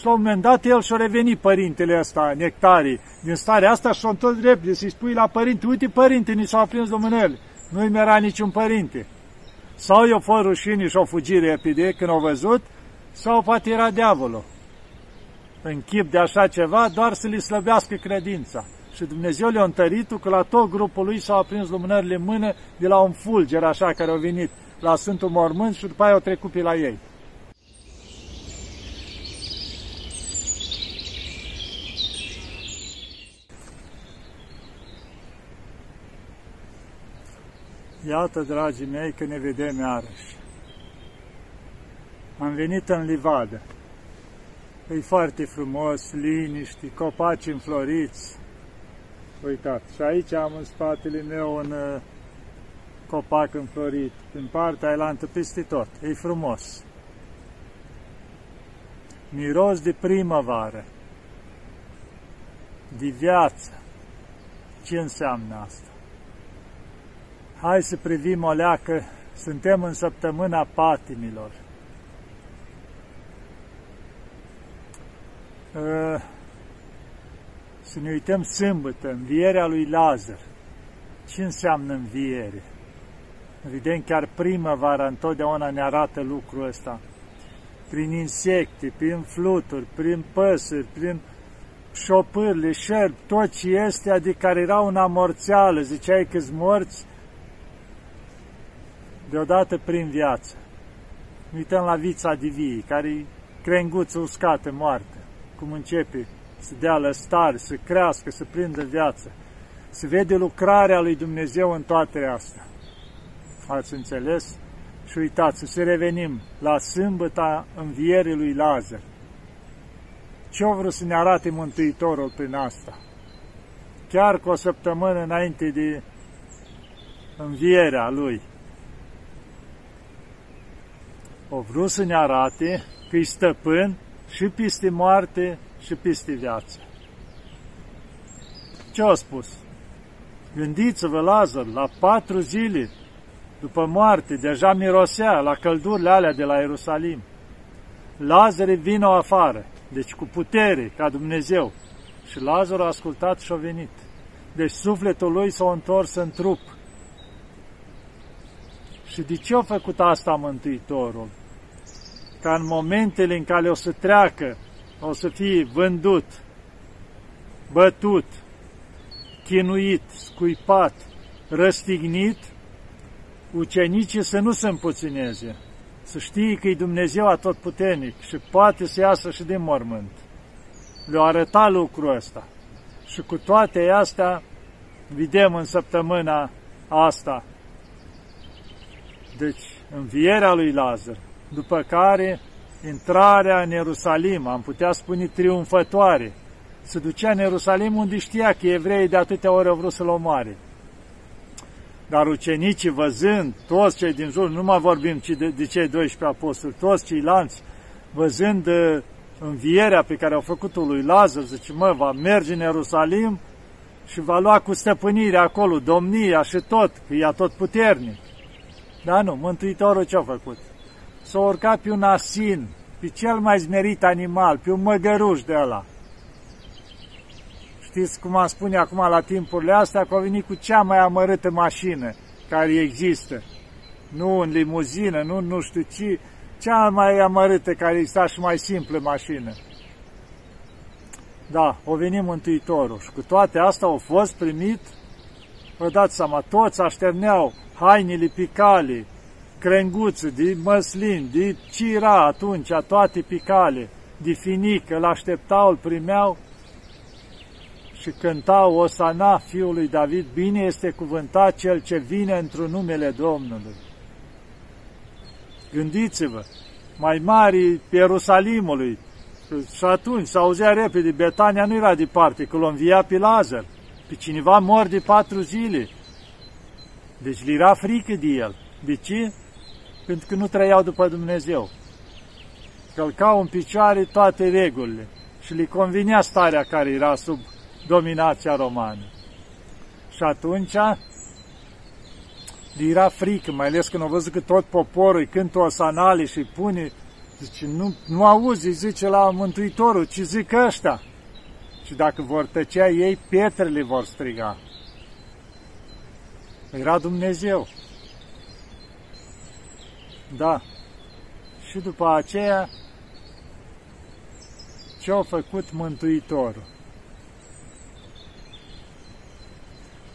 Și la un moment dat el și-a revenit părintele ăsta, nectarii, din starea asta și-a întors repede să-i spui la părinte, uite părinte, ni s-au aprins lumânările, nu-i mi-era niciun părinte. Sau i-a fost rușine și-a fugit repede când au văzut, sau poate era diavolul. În chip de așa ceva, doar să li slăbească credința. Și Dumnezeu le-a întărit că la tot grupul lui s-au aprins lumânările în mână de la un fulger așa care au venit la Sfântul Mormânt și după aia au trecut pe la ei. Iată, dragii mei, că ne vedem iarăși. Am venit în livadă. E foarte frumos, liniști, copaci înfloriți. Uitați, și aici am în spatele meu un uh, copac înflorit. În partea ailantă, peste tot. E frumos. Miros de primăvară. De viață. Ce înseamnă asta? Hai să privim o leacă, suntem în săptămâna patimilor. Ă, să ne uităm sâmbătă, învierea lui Lazar. Ce înseamnă înviere? Evident, chiar primăvara întotdeauna ne arată lucrul ăsta. Prin insecte, prin fluturi, prin păsări, prin șopârle, șerpi, tot ce este, adică care era una morțeală, ziceai că morți, deodată prin viață. Uităm la vița divii, care e crenguță uscată, moarte, cum începe să dea lăstare, să crească, să prindă viață. Se vede lucrarea lui Dumnezeu în toate astea. Ați înțeles? Și uitați, să revenim la sâmbăta învierii lui Lazar. Ce-o vrut să ne arate Mântuitorul prin asta? Chiar cu o săptămână înainte de învierea lui, o vrut să ne arate că e stăpân și peste moarte și peste viață. Ce a spus? Gândiți-vă, Lazar, la patru zile după moarte, deja mirosea la căldurile alea de la Ierusalim. Lazar vină afară, deci cu putere, ca Dumnezeu. Și Lazar a ascultat și a venit. Deci sufletul lui s-a întors în trup. Și de ce a făcut asta Mântuitorul? Ca în momentele în care o să treacă, o să fie vândut, bătut, chinuit, scuipat, răstignit, ucenicii să nu se împuțineze, să știe că e Dumnezeu atotputernic și poate să iasă și din mormânt. Le-a arătat lucrul ăsta. Și cu toate astea, vedem în săptămâna asta, deci învierea lui Lazar, după care intrarea în Ierusalim, am putea spune triumfătoare, se ducea în Ierusalim unde știa că evreii de atâtea ori au vrut să-l omoare. Dar ucenicii văzând, toți cei din jur, nu mai vorbim ci de, de cei 12 apostoli, toți ceilalți, văzând uh, învierea pe care au făcut-o lui Lazar, zice, mă, va merge în Ierusalim și va lua cu stăpânire acolo domnia și tot, că e tot puternic. Dar nu, Mântuitorul ce-a făcut? S-a urcat pe un asin, pe cel mai zmerit animal, pe un măgăruș de ăla. Știți cum am spune acum la timpurile astea, că a venit cu cea mai amărâtă mașină care există. Nu în limuzină, nu nu știu ce, cea mai amărâtă care exista și mai simplă mașină. Da, o venit Mântuitorul și cu toate astea au fost primit, vă dați seama, toți așterneau hainele picale, crenguță, de măslin, de cira atunci, toate picale, de finică, îl așteptau, îl primeau și cântau Osana fiului David, bine este cuvântat cel ce vine într-un numele Domnului. Gândiți-vă, mai mari Ierusalimului, și atunci s auzea repede, Betania nu era departe, că l-a înviat pe Lazar, pe cineva mor de patru zile. Deci li era frică de el. De ce? Pentru că nu trăiau după Dumnezeu. Călcau în picioare toate regulile și le convinea starea care era sub dominația romană. Și atunci le era frică, mai ales când au văzut că tot poporul îi cântă osanale și pune Zice, nu, nu auzi, zice la Mântuitorul, ci zic ăștia. Și dacă vor tăcea ei, pietrele vor striga. Era Dumnezeu. Da. Și după aceea, ce a făcut Mântuitorul?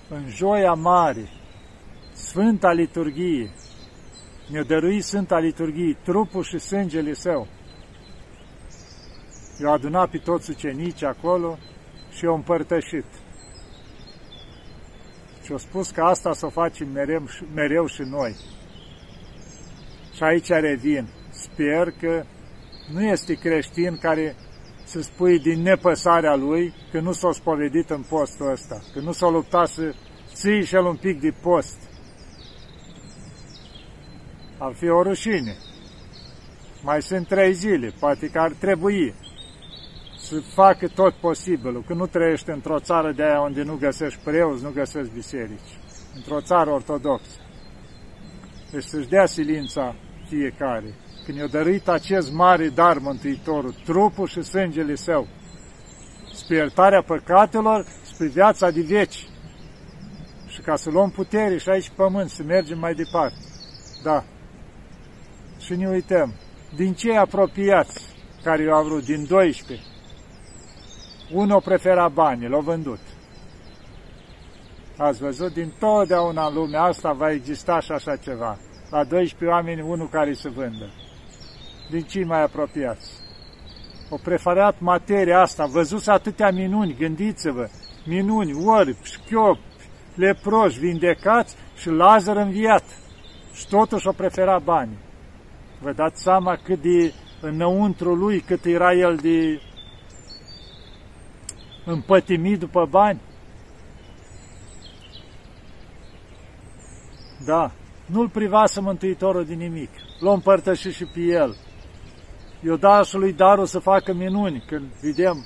În joia mare, Sfânta Liturghie, ne-a dăruit Sfânta Liturghie, trupul și sângele său. I-a adunat pe toți ucenicii acolo și i-a împărtășit. Și a spus că asta să o facem mereu, mereu și noi. Și aici revin. Sper că nu este creștin care să spui din nepăsarea lui că nu s-a spovedit în postul ăsta, că nu s-a luptat să ții și el un pic de post. Ar fi o rușine. Mai sunt trei zile, poate că ar trebui să facă tot posibilul, că nu trăiește într-o țară de aia unde nu găsești preoți, nu găsești biserici, într-o țară ortodoxă. Deci să-și dea silința fiecare. Când i-a dăruit acest mare dar Mântuitorul, trupul și sângele său, spre iertarea păcatelor, spre viața de veci. Și ca să luăm putere și aici pământ, să mergem mai departe. Da. Și ne uităm. Din cei apropiați care i-au vrut, din 12, unul prefera banii, l-au vândut. Ați văzut? Din totdeauna în lumea asta va exista și așa ceva. La 12 oameni, unul care se vândă. Din cei mai apropiați. O preferat materia asta, văzut atâtea minuni, gândiți-vă, minuni, orbi, șchiopi, leproși, vindecați și Lazar înviat. Și totuși o prefera banii. Vă dați seama cât de înăuntru lui, cât era el de împătimit după bani? Da, nu-l privasă Mântuitorul din nimic, l-a împărtășit și pe el. Eu lui darul să facă minuni, când vedem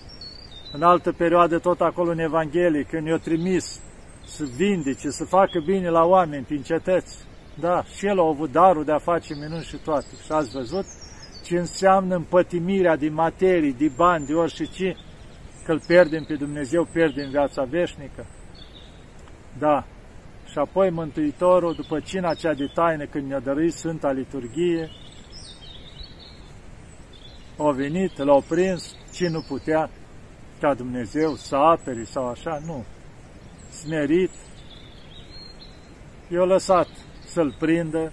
în altă perioadă tot acolo în Evanghelie, când i-a trimis să vindece, să facă bine la oameni prin cetăți. Da, și el a avut darul de a face minuni și toate. Și ați văzut ce înseamnă împătimirea din materii, de bani, de orice ce, că îl pierdem pe Dumnezeu, pierdem viața veșnică? Da. Și apoi Mântuitorul, după cina cea de taină, când ne-a dăruit Sfânta Liturghie, au venit, l-au prins, cine nu putea ca Dumnezeu să aperi sau așa, nu. Smerit, i-a lăsat să-l prindă,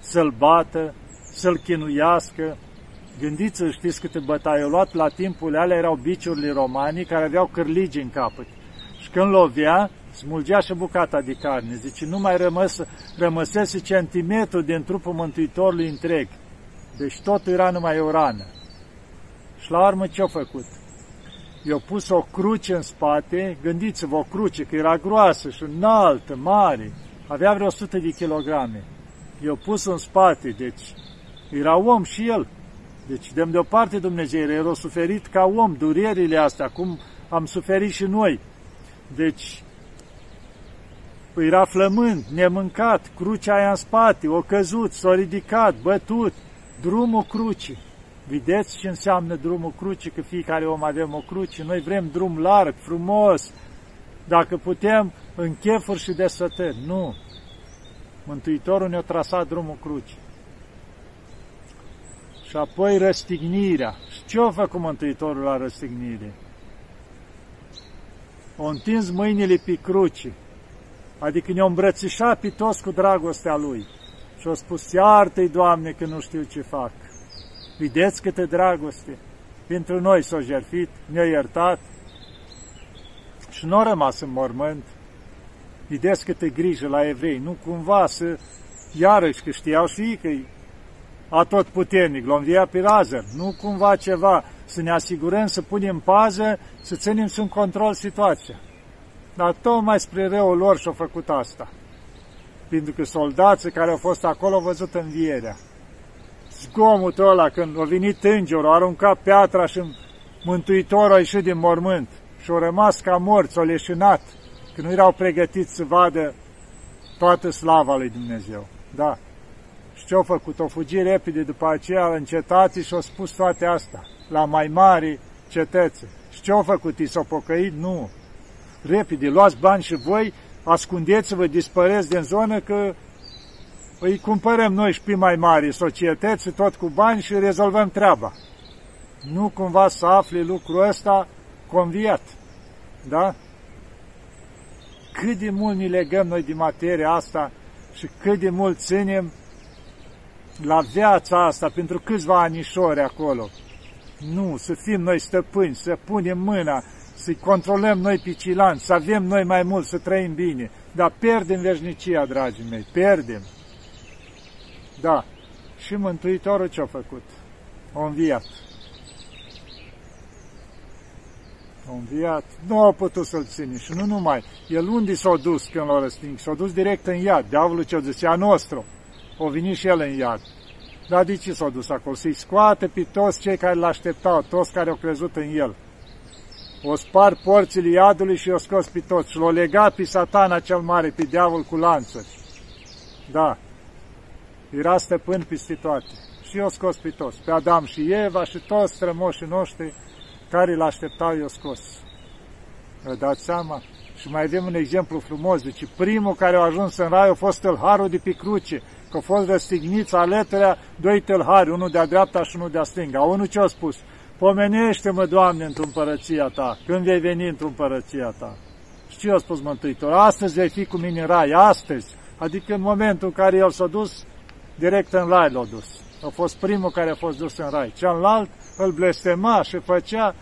să-l bată, să-l chinuiască, Gândiți-vă, știți câte bătaie au luat la timpul alea, erau biciurile romanii care aveau cârligi în capăt. Și când lovea, smulgea și bucata de carne. Zice, nu mai rămăs, rămăsese centimetru din trupul Mântuitorului întreg. Deci totul era numai o rană. Și la urmă ce-a făcut? I-a pus o cruce în spate, gândiți-vă, o cruce, că era groasă și înaltă, mare, avea vreo 100 de kilograme. I-a pus în spate, deci era om și el. Deci, dăm deoparte Dumnezeu, el a suferit ca om durerile astea, cum am suferit și noi. Deci, era flământ, nemâncat, crucea aia în spate, o căzut, s-a ridicat, bătut, drumul crucii. Vedeți ce înseamnă drumul crucii, că fiecare om avem o cruce, noi vrem drum larg, frumos, dacă putem, în chefuri și desătări. Nu. Mântuitorul ne-a trasat drumul crucii și apoi răstignirea. Și ce a făcut Mântuitorul la răstignire? O întins mâinile pe cruci, adică ne-a îmbrățișat pe toți cu dragostea Lui. Și a spus, iartă-i, Doamne, că nu știu ce fac. Vedeți câte dragoste. Pentru noi s-a jertfit, ne-a iertat și nu a rămas în mormânt. Vedeți câte grijă la evrei, nu cumva să, iarăși că știau și ei că a tot puternic, l a înviat pe Lazar, nu cumva ceva, să ne asigurăm, să punem pază, să ținem sub control situația. Dar tocmai spre răul lor și-au făcut asta. Pentru că soldații care au fost acolo au văzut învierea. Zgomotul ăla, când a venit îngerul, a aruncat piatra și Mântuitorul a ieșit din mormânt și au rămas ca morți, au leșinat, că nu erau pregătiți să vadă toată slava lui Dumnezeu. Da, Și ce-au făcut? O fugi repede după aceea în cetații și au spus toate astea, la mai mari cetățe. Și ce-au făcut? I s-au pocăit? Nu. Repede, luați bani și voi, ascundeți-vă, dispăreți din zonă că îi cumpărăm noi și pe mai mari societăți, tot cu bani și rezolvăm treaba. Nu cumva să afli lucrul ăsta conviat. Da? Cât de mult ne legăm noi de materia asta și cât de mult ținem la viața asta pentru câțiva anișori acolo. Nu, să fim noi stăpâni, să punem mâna, să-i controlăm noi pe cilan, să avem noi mai mult, să trăim bine. Dar pierdem veșnicia, dragii mei, pierdem. Da. Și Mântuitorul ce-a făcut? A înviat. A înviat. Nu au putut să-l ține și nu numai. El unde s-a dus când l-a răsting? S-a dus direct în iad. Diavolul ce-a zis, a nostru. O venit și el în iad. Dar de ce s-a dus acolo? Să-i scoate pe toți cei care l-așteptau, toți care au crezut în el. O spar porțile iadului și o scos pe toți și l-o legat pe satana cel mare, pe diavol cu lanțuri. Da, era stăpân peste toate. Și eu scos pe toți, pe Adam și Eva și toți strămoșii noștri care îl așteptau, eu scos. Vă dați seama? Și mai avem un exemplu frumos, deci primul care a ajuns în rai a fost tâlharul de pe cruce, că au fost răstigniți alăturea doi tâlhari, unul de-a dreapta și unul de-a stânga. Unul ce a spus? Pomenește-mă, Doamne, într-o împărăția Ta, când vei veni într-o împărăția Ta. Și ce a spus Mântuitor? Astăzi vei fi cu mine în rai, astăzi. Adică în momentul în care el s-a dus, direct în rai l-a dus. A fost primul care a fost dus în rai. Celălalt îl blestema și făcea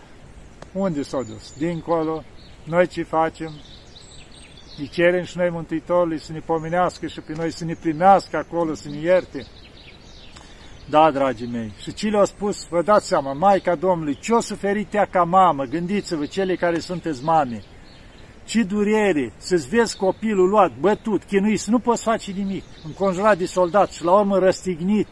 unde s-a dus? Dincolo. Noi ce facem? Îi cerem și noi Mântuitorului să ne pomenească și pe noi să ne primească acolo, să ne ierte. Da, dragii mei, și ce le-a spus, vă dați seama, Maica Domnului, ce-o suferit ea ca mamă, gândiți-vă, cele care sunteți mame, ce durere să-ți vezi copilul luat, bătut, chinuit, să nu poți face nimic, înconjurat de soldați și la urmă răstignit,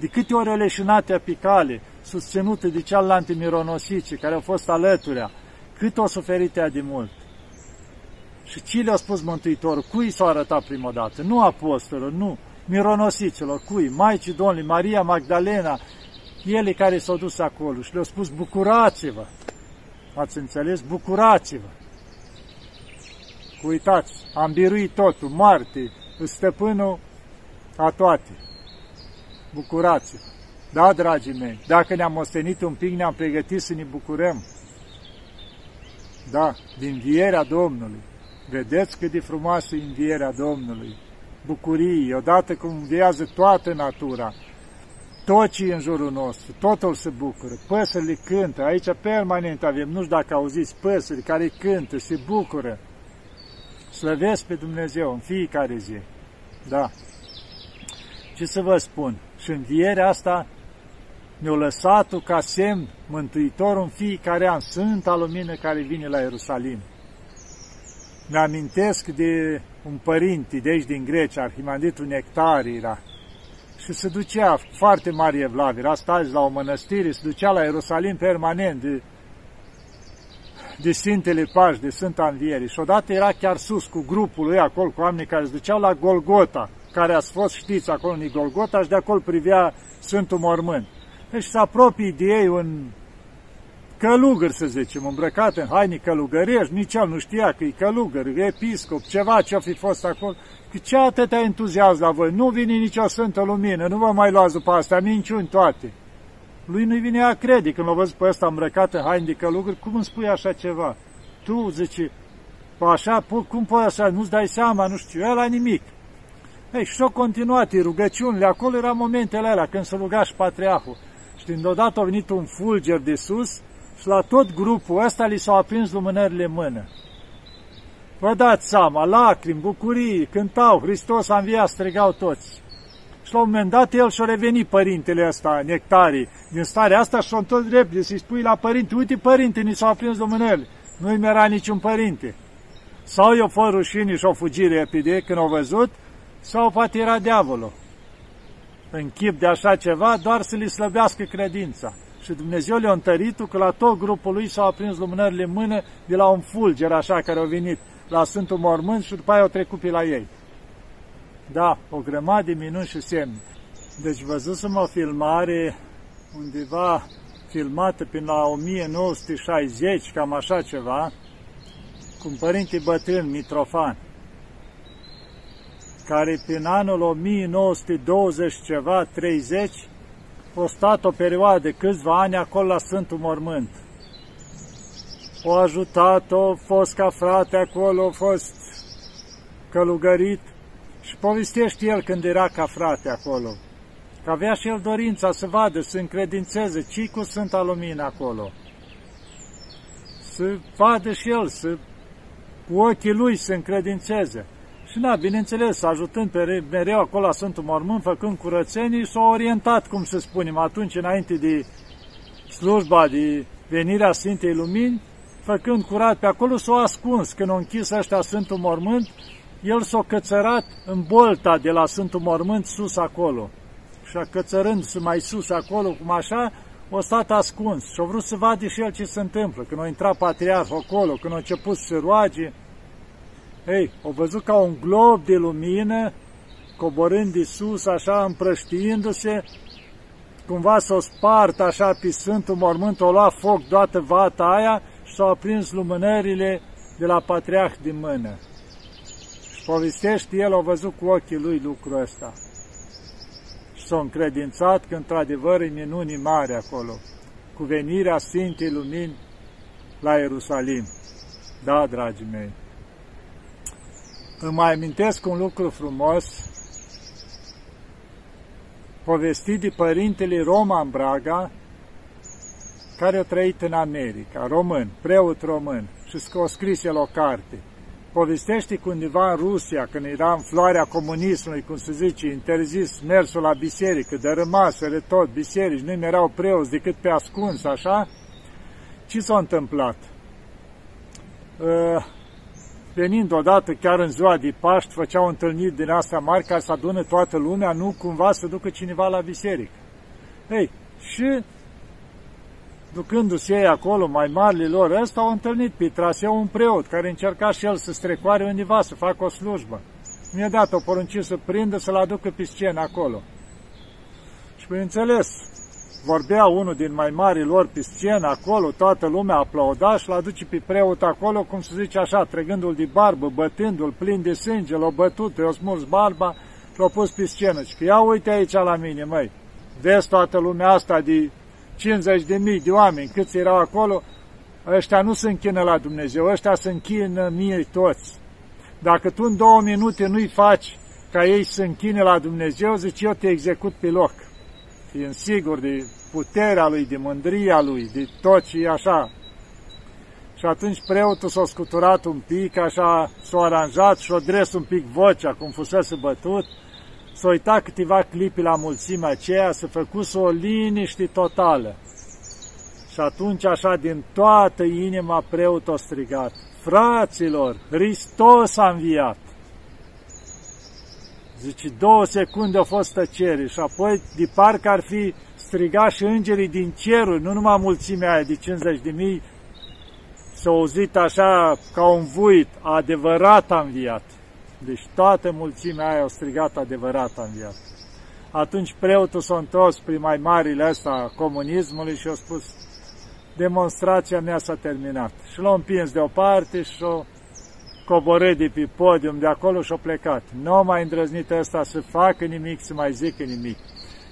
de câte ori leșinate pe cale, susținută de cealaltă mironosice care au fost alăturea, cât o suferit ea de mult. Și ce le-a spus Mântuitorul? Cui s-a arătat prima dată? Nu apostolul, nu, mironosiților, cui? Maicii Domnului, Maria Magdalena, ele care s-au dus acolo și le-au spus, bucurați-vă! Ați înțeles? Bucurați-vă! Uitați, am biruit totul, moarte, stăpânul a toate. Bucurați-vă! Da, dragii mei, dacă ne-am ostenit un pic, ne-am pregătit să ne bucurăm. Da, din vierea Domnului. Vedeți cât de frumoasă e învierea Domnului. Bucurii, odată cum înviază toată natura, tot ce în jurul nostru, totul se bucură, păsările cântă, aici permanent avem, nu știu dacă auziți, păsări care cântă, se bucură, slăvesc pe Dumnezeu în fiecare zi. Da. Ce să vă spun? Și învierea asta ne-a lăsat-o ca semn mântuitor în fiecare an, Sfânta Lumină care vine la Ierusalim. Mi-amintesc de un părinte de aici din Grecia, Arhimanditul Nectarii era, și se ducea foarte mare evlav, era staj la o mănăstire, se ducea la Ierusalim permanent de, de Sfintele Pași, de Sfânta Înviere. Și odată era chiar sus cu grupul lui acolo, cu oamenii care se duceau la Golgota, care ați fost, știți, acolo în Golgota și de acolo privea Sfântul Mormânt. Deci se apropie de ei un călugăr, să zicem, îmbrăcat în haine călugărești, nici el nu știa că e călugăr, episcop, ceva ce-a fi fost acolo. Că ce atâta entuziasm la voi? Nu vine nicio Sfântă Lumină, nu vă mai luați după asta, minciuni toate. Lui nu-i vine a crede când l-a văzut pe ăsta îmbrăcat în haine de călugăr, cum îmi spui așa ceva? Tu, zice, așa, cum poți așa, nu-ți dai seama, nu știu, el la nimic. Ei, și-au continuat rugăciunile, acolo era momentele alea când se ruga și patriarhul. Și deodată a venit un fulger de sus și la tot grupul ăsta li s-au aprins lumânările în mână. Vă dați seama, lacrimi, bucurii, cântau, Hristos a înviat, strigau toți. Și la un moment dat el și-a revenit părintele ăsta, nectarii, din starea asta și-a întors repede să-i spui la părinte, uite părinte, ni s-au aprins lumânările. Nu-i era niciun părinte. Sau i-o fost rușini și-o fugit repede când au văzut, sau poate era diavolul. În chip de așa ceva, doar să li slăbească credința. Și Dumnezeu le-a întărit că la tot grupul lui s-au aprins lumânările în mână de la un fulger așa care au venit la Sfântul Mormânt și după aia au trecut pe la ei. Da, o grămadă de minuni și semne. Deci văzusem o filmare undeva filmată prin la 1960, cam așa ceva, cu un părinte bătrân, Mitrofan, care prin anul 1920 ceva, 30, a stat o perioadă de câțiva ani acolo la Sfântul Mormânt. O ajutat, o fost ca frate acolo, a fost călugărit și povestește el când era ca frate acolo. Că avea și el dorința să vadă, să încredințeze ce cu Sfânta Lumină acolo. Să vadă și el, să cu ochii lui să încredințeze. Și da, bineînțeles, ajutând pe mereu acolo la Sfântul Mormânt, făcând curățenii, s-a orientat, cum să spunem, atunci înainte de slujba, de venirea Sfintei Lumini, făcând curat pe acolo, s-a ascuns. Când a închis ăștia Sfântul Mormânt, el s-a cățărat în bolta de la Sfântul Mormânt sus acolo. Și a cățărând-se mai sus acolo, cum așa, o stat ascuns și a vrut să vadă și el ce se întâmplă. Când a intrat patriarhul acolo, când a început să se roage, ei, au văzut ca un glob de lumină, coborând de sus, așa, împrăștiindu-se, cumva s-o spart așa pe Sfântul Mormânt, o lua foc toată vata aia și s-au aprins lumânările de la patriarh din mână. Și povestește el, a văzut cu ochii lui lucrul ăsta. Și s-a încredințat că într-adevăr e minunii mari acolo, cu venirea Sfintei Lumini la Ierusalim. Da, dragii mei, îmi mai amintesc un lucru frumos, povestit de părintele Roman Braga, care a trăit în America, român, preot român, și a scris el o carte. Povestește cu undeva în Rusia, când era în floarea comunismului, cum se zice, interzis mersul la biserică, dărâmasele tot, biserici, nu erau preoți decât pe ascuns, așa, ce s-a întâmplat? Uh, venind odată chiar în ziua de Paști, făceau întâlniri din astea mari care să adună toată lumea, nu cumva să ducă cineva la biserică. Ei, și ducându-se ei acolo, mai marile lor, ăsta au întâlnit pe traseu un preot care încerca și el să strecoare undeva, să facă o slujbă. Mi-a dat o poruncie să prindă, să-l aducă pe scenă acolo. Și bineînțeles, vorbea unul din mai mari lor pe scenă acolo, toată lumea aplauda și l aduce pe preot acolo, cum se zice așa, tregându-l de barbă, bătându-l plin de sânge, l-a bătut, i-a smuls barba și l-a pus pe scenă. Și că ia uite aici la mine, măi, vezi toată lumea asta de 50 de mii de oameni, câți erau acolo, ăștia nu se închină la Dumnezeu, ăștia se închină mie toți. Dacă tu în două minute nu-i faci ca ei să închine la Dumnezeu, zice, eu te execut pe loc fiind sigur de puterea lui, de mândria lui, de tot ce e așa. Și atunci preotul s-a scuturat un pic, așa, s-a aranjat și-a dres un pic vocea, cum fusese bătut, s-a uitat câteva clipi la mulțimea aceea, s-a făcut o liniște totală. Și atunci, așa, din toată inima, preotul a strigat, Fraților, Hristos a înviat! Zice, două secunde au fost tăcere și apoi de parcă ar fi strigat și îngerii din ceruri, nu numai mulțimea aia de 50 de mii, s-au auzit așa ca un vuit, adevărat a înviat. Deci toată mulțimea aia au strigat adevărat a înviat. Atunci preotul s-a întors prin mai marile astea comunismului și a spus, demonstrația mea s-a terminat. Și l-a împins deoparte și a coborât de pe podium de acolo și-a plecat. Nu a mai îndrăznit ăsta să facă nimic, să mai zică nimic.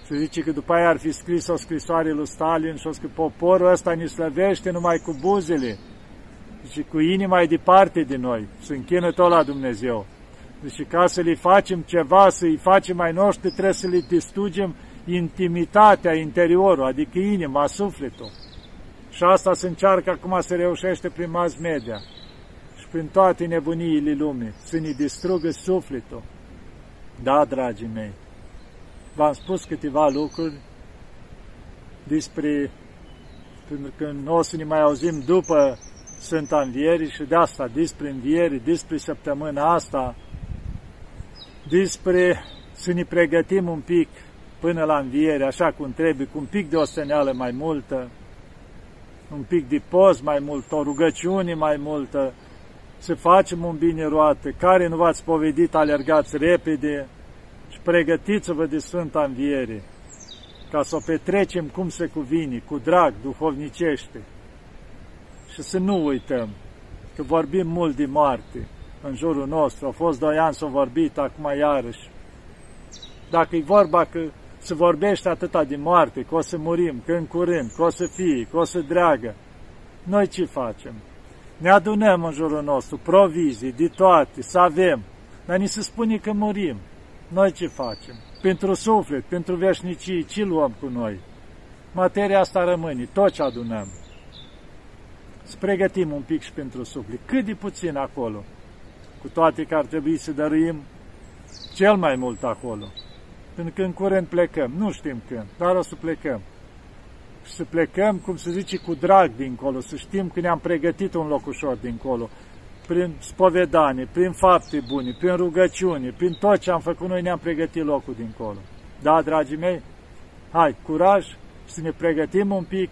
Și zice că după aia ar fi scris o scrisoare lui Stalin și o scris, poporul ăsta ne slăvește numai cu buzele. Zice, cu inima e departe de noi, se închină tot la Dumnezeu. Deci ca să le facem ceva, să-i facem mai noștri, trebuie să le distrugem intimitatea, interiorul, adică inima, sufletul. Și asta se încearcă acum să reușește prin mass media prin toate nebuniile lumii, să ne distrugă sufletul. Da, dragii mei, v-am spus câteva lucruri despre, pentru că nu o să ne mai auzim după Sfânta Învieri și de asta, despre Învieri, despre săptămâna asta, despre să ne pregătim un pic până la Înviere, așa cum trebuie, cu un pic de osteneală mai multă, un pic de post mai mult, o rugăciune mai multă, să facem un bine roată, care nu v-ați povedit, alergați repede, și pregătiți-vă de Sfânta Înviere, ca să o petrecem cum se cuvine, cu drag, duhovnicește. Și să nu uităm că vorbim mult de moarte în jurul nostru. Au fost doi ani să vorbit, acum iarăși. Dacă e vorba că se vorbește atâta de moarte, că o să murim, că în curând, că o să fie, că o să dreagă, noi ce facem? Ne adunăm în jurul nostru, provizii, de toate, să avem, dar ni se spune că murim. Noi ce facem? Pentru suflet, pentru veșnicii, ce luăm cu noi? Materia asta rămâne, tot ce adunăm. Să pregătim un pic și pentru suflet. Cât de puțin acolo, cu toate că ar trebui să dăruim cel mai mult acolo. Pentru că în curând plecăm, nu știm când, dar o să plecăm. Și să plecăm, cum se zice, cu drag dincolo, să știm că ne-am pregătit un loc ușor dincolo, prin spovedanie, prin fapte bune, prin rugăciune, prin tot ce am făcut noi ne-am pregătit locul dincolo. Da, dragii mei? Hai, curaj să ne pregătim un pic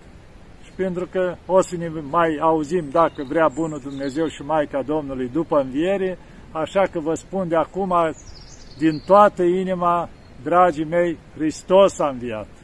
și pentru că o să ne mai auzim dacă vrea Bunul Dumnezeu și Maica Domnului după înviere, așa că vă spun de acum din toată inima, dragii mei, Hristos a înviat.